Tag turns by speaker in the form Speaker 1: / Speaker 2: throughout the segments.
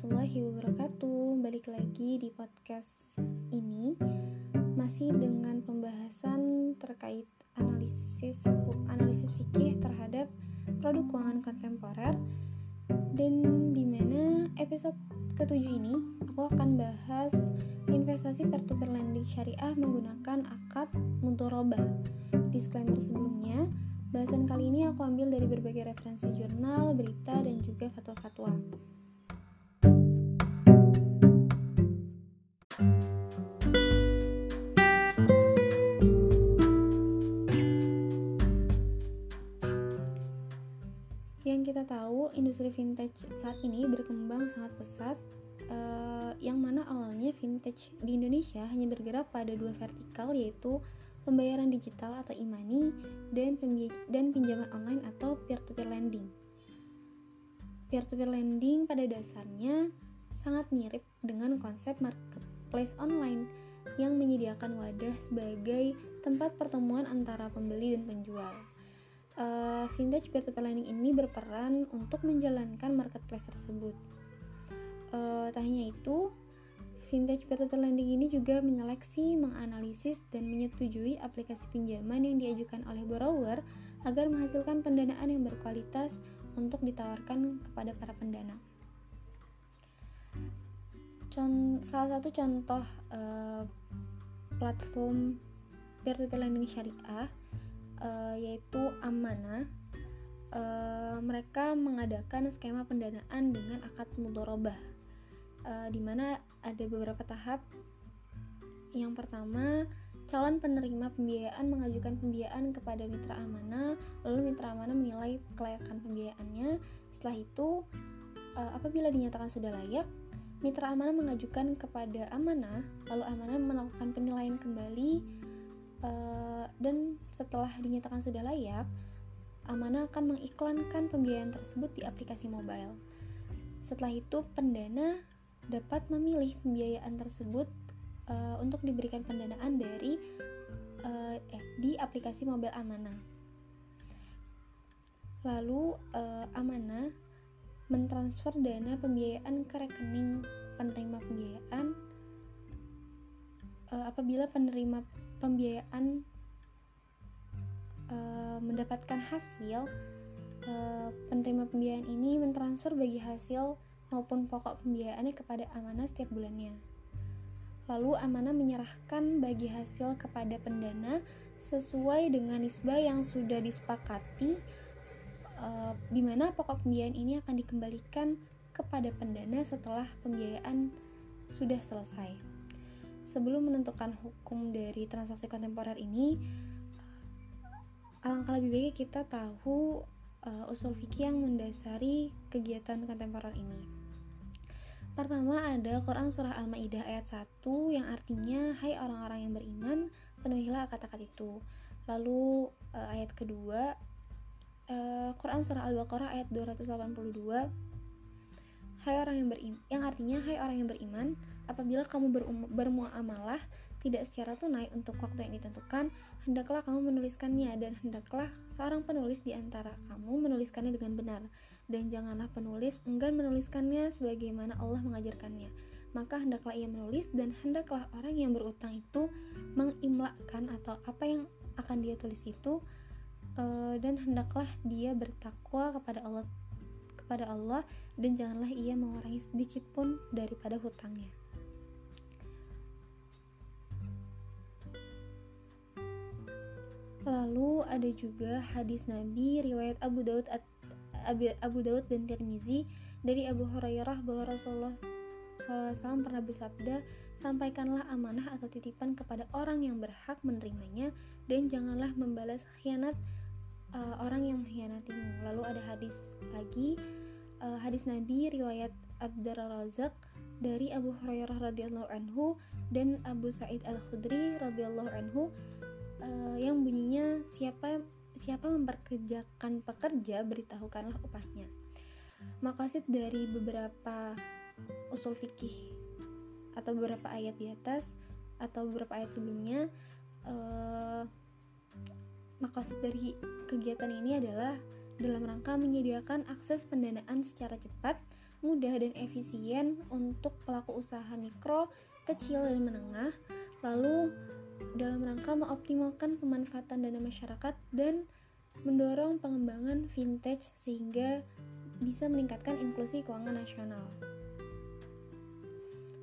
Speaker 1: warahmatullahi wabarakatuh. Balik lagi di podcast ini masih dengan pembahasan terkait analisis analisis fikih terhadap produk keuangan kontemporer dan di mana episode ketujuh ini aku akan bahas investasi peer-to-peer lending syariah menggunakan akad mudharabah. Disclaimer sebelumnya, Bahasan kali ini aku ambil dari berbagai referensi jurnal, berita, dan juga fatwa-fatwa. Industri vintage saat ini berkembang sangat pesat, uh, yang mana awalnya vintage di Indonesia hanya bergerak pada dua vertikal, yaitu pembayaran digital atau e-money, dan, dan pinjaman online atau peer-to-peer lending. Peer-to-peer lending pada dasarnya sangat mirip dengan konsep marketplace online yang menyediakan wadah sebagai tempat pertemuan antara pembeli dan penjual. Uh, vintage peer-to-peer lending ini berperan untuk menjalankan marketplace tersebut. Uh, tak hanya itu, Vintage peer-to-peer lending ini juga menyeleksi, menganalisis, dan menyetujui aplikasi pinjaman yang diajukan oleh borrower agar menghasilkan pendanaan yang berkualitas untuk ditawarkan kepada para pendana. Con salah satu contoh uh, platform peer-to-peer lending syariah uh, yaitu Amana. Uh, mereka mengadakan skema pendanaan dengan akad mudorobah uh, di mana ada beberapa tahap. Yang pertama, calon penerima pembiayaan mengajukan pembiayaan kepada mitra amanah, lalu mitra amanah menilai kelayakan pembiayaannya. Setelah itu, uh, apabila dinyatakan sudah layak, mitra amanah mengajukan kepada amanah, lalu amanah melakukan penilaian kembali, dan setelah dinyatakan sudah layak, amanah akan mengiklankan pembiayaan tersebut di aplikasi mobile. Setelah itu, pendana dapat memilih pembiayaan tersebut uh, untuk diberikan pendanaan dari uh, eh, di aplikasi Mobil Amanah. Lalu uh, Amanah mentransfer dana pembiayaan ke rekening penerima pembiayaan uh, apabila penerima pembiayaan uh, mendapatkan hasil uh, penerima pembiayaan ini mentransfer bagi hasil maupun pokok pembiayaannya kepada amanah setiap bulannya. Lalu amanah menyerahkan bagi hasil kepada pendana sesuai dengan nisbah yang sudah disepakati uh, di mana pokok pembiayaan ini akan dikembalikan kepada pendana setelah pembiayaan sudah selesai. Sebelum menentukan hukum dari transaksi kontemporer ini, alangkah lebih baik kita tahu uh, usul fikih yang mendasari kegiatan kontemporer ini. Pertama ada Quran Surah Al-Ma'idah ayat 1 yang artinya Hai orang-orang yang beriman, penuhilah kata-kata itu Lalu uh, ayat kedua uh, Quran Surah Al-Baqarah ayat 282 Hai orang yang beriman, yang artinya Hai orang yang beriman, apabila kamu bermuamalah tidak secara tunai untuk waktu yang ditentukan, hendaklah kamu menuliskannya dan hendaklah seorang penulis di antara kamu menuliskannya dengan benar dan janganlah penulis enggan menuliskannya sebagaimana Allah mengajarkannya. Maka hendaklah ia menulis dan hendaklah orang yang berutang itu mengimlakkan atau apa yang akan dia tulis itu uh, dan hendaklah dia bertakwa kepada Allah kepada Allah dan janganlah ia mengurangi sedikit pun daripada hutangnya. Lalu ada juga hadis Nabi riwayat Abu Daud Abu Daud dan Tirmizi dari Abu Hurairah bahwa Rasulullah SAW pernah bersabda, sampaikanlah amanah atau titipan kepada orang yang berhak menerimanya dan janganlah membalas khianat uh, orang yang mengkhianatimu. Lalu ada hadis lagi, uh, hadis Nabi riwayat Abdur Razak dari Abu Hurairah radhiyallahu anhu dan Abu Sa'id Al Khudri radhiyallahu anhu uh, yang bunyinya siapa siapa memperkerjakan pekerja beritahukanlah upahnya. Maksud dari beberapa usul fikih atau beberapa ayat di atas atau beberapa ayat sebelumnya uh, maksud dari kegiatan ini adalah dalam rangka menyediakan akses pendanaan secara cepat mudah dan efisien untuk pelaku usaha mikro, kecil, dan menengah. Lalu dalam rangka mengoptimalkan pemanfaatan dana masyarakat dan mendorong pengembangan vintage sehingga bisa meningkatkan inklusi keuangan nasional.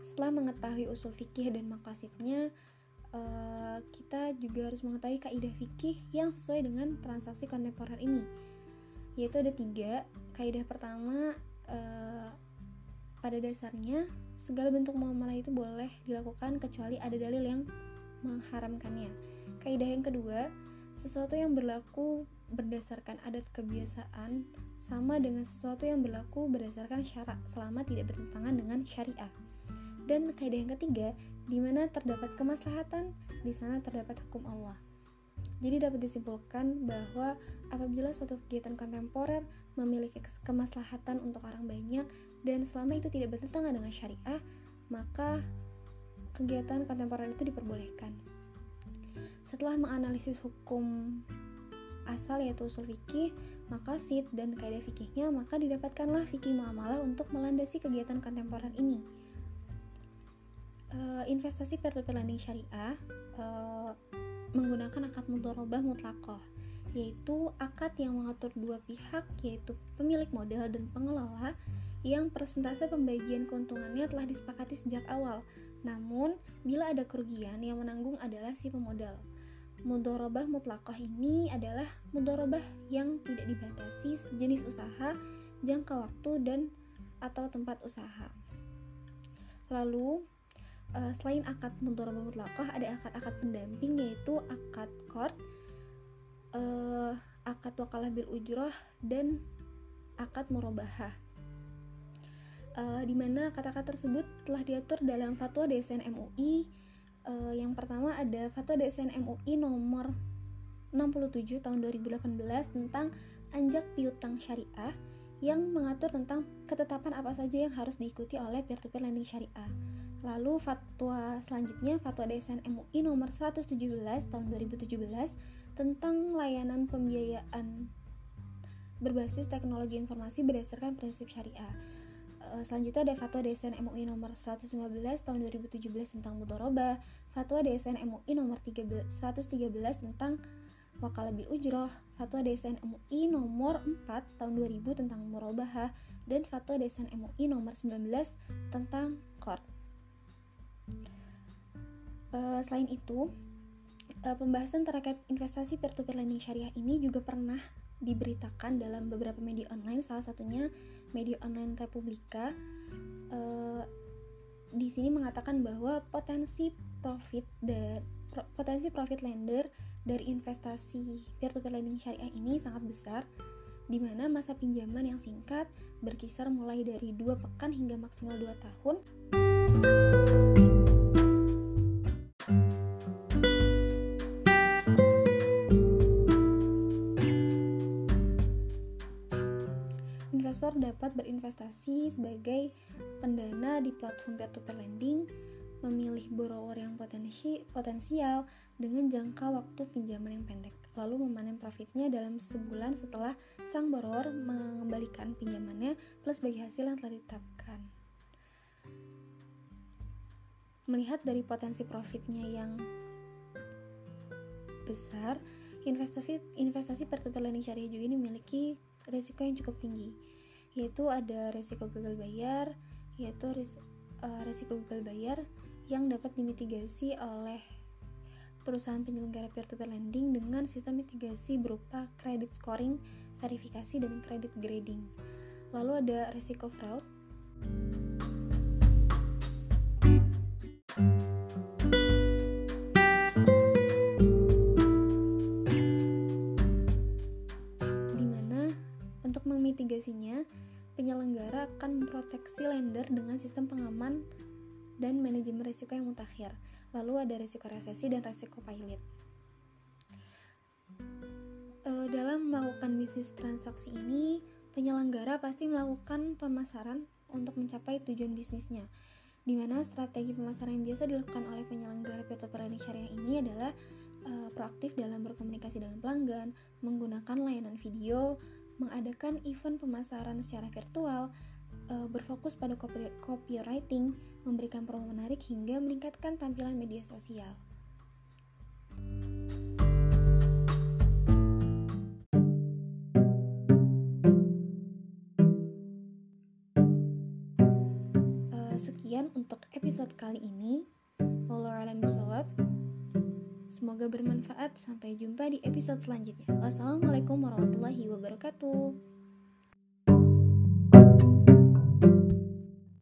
Speaker 1: Setelah mengetahui usul fikih dan makasidnya, uh, kita juga harus mengetahui kaidah fikih yang sesuai dengan transaksi kontemporer ini. Yaitu ada tiga. Kaidah pertama, uh, pada dasarnya segala bentuk muamalah itu boleh dilakukan kecuali ada dalil yang mengharamkannya. Kaidah yang kedua, sesuatu yang berlaku berdasarkan adat kebiasaan sama dengan sesuatu yang berlaku berdasarkan syarak selama tidak bertentangan dengan syariah. Dan kaidah yang ketiga, di mana terdapat kemaslahatan, di sana terdapat hukum Allah. Jadi dapat disimpulkan bahwa apabila suatu kegiatan kontemporer memiliki kemaslahatan untuk orang banyak dan selama itu tidak bertentangan dengan syariah, maka kegiatan kontemporer itu diperbolehkan. Setelah menganalisis hukum asal yaitu usul fikih, maka sid dan kaidah fikihnya, maka didapatkanlah fikih muamalah untuk melandasi kegiatan kontemporer ini. Uh, investasi peer-to-peer lending syariah uh, menggunakan akad mudharabah mutlakoh yaitu akad yang mengatur dua pihak yaitu pemilik modal dan pengelola yang persentase pembagian keuntungannya telah disepakati sejak awal. Namun, bila ada kerugian yang menanggung adalah si pemodal mudorobah mutlakoh ini adalah mudorobah yang tidak dibatasi jenis usaha, jangka waktu, dan atau tempat usaha. Lalu, uh, selain akad mudorobah mutlakoh, ada akad-akad pendamping yaitu akad kord, uh, akad wakalah bil ujroh, dan akad murabahah. Uh, di kata-kata tersebut telah diatur dalam fatwa DSN MUI uh, yang pertama ada Fatwa DSN MUI nomor 67 tahun 2018 tentang anjak piutang syariah yang mengatur tentang ketetapan apa saja yang harus diikuti oleh peer-to-peer lending syariah. Lalu fatwa selanjutnya fatwa DSN MUI nomor 117 tahun 2017 tentang layanan pembiayaan berbasis teknologi informasi berdasarkan prinsip syariah. Eh, selanjutnya ada fatwa DSN MUI nomor 115 tahun 2017 tentang mudoroba, fatwa DSN MUI nomor 13, 113 tentang wakala bil ujroh, fatwa DSN MUI nomor 4 tahun 2000 tentang murabahah, dan fatwa DSN MUI nomor 19 tentang kord. Uh, selain itu, uh, pembahasan terkait investasi peer-to-peer lending syariah ini juga pernah diberitakan dalam beberapa media online salah satunya media online Republika uh, di sini mengatakan bahwa potensi profit dari potensi profit lender dari investasi peer-to-peer lending syariah ini sangat besar di mana masa pinjaman yang singkat berkisar mulai dari dua pekan hingga maksimal 2 tahun. Investor dapat berinvestasi sebagai pendana di platform peer-to-peer lending, memilih borrower yang potensi, potensial dengan jangka waktu pinjaman yang pendek, lalu memanen profitnya dalam sebulan setelah sang borrower mengembalikan pinjamannya plus bagi hasil yang telah ditetapkan. Melihat dari potensi profitnya yang besar, investasi investasi peer-to-peer lending syariah juga ini memiliki risiko yang cukup tinggi yaitu ada risiko gagal bayar yaitu ris uh, risiko gagal bayar yang dapat dimitigasi oleh perusahaan penyelenggara peer-to-peer lending dengan sistem mitigasi berupa credit scoring, verifikasi, dan credit grading. Lalu ada risiko fraud, sistem pengaman dan manajemen risiko yang mutakhir. Lalu ada risiko resesi dan risiko pilot. E, dalam melakukan bisnis transaksi ini, penyelenggara pasti melakukan pemasaran untuk mencapai tujuan bisnisnya. Di mana strategi pemasaran yang biasa dilakukan oleh penyelenggara peer-to-peer syariah ini adalah e, proaktif dalam berkomunikasi dengan pelanggan, menggunakan layanan video, mengadakan event pemasaran secara virtual, uh, berfokus pada copy copywriting, memberikan promo menarik hingga meningkatkan tampilan media sosial. Uh, sekian untuk episode kali ini. Wallahualam bisawab. Semoga bermanfaat. Sampai jumpa di episode selanjutnya. Wassalamualaikum warahmatullahi wabarakatuh.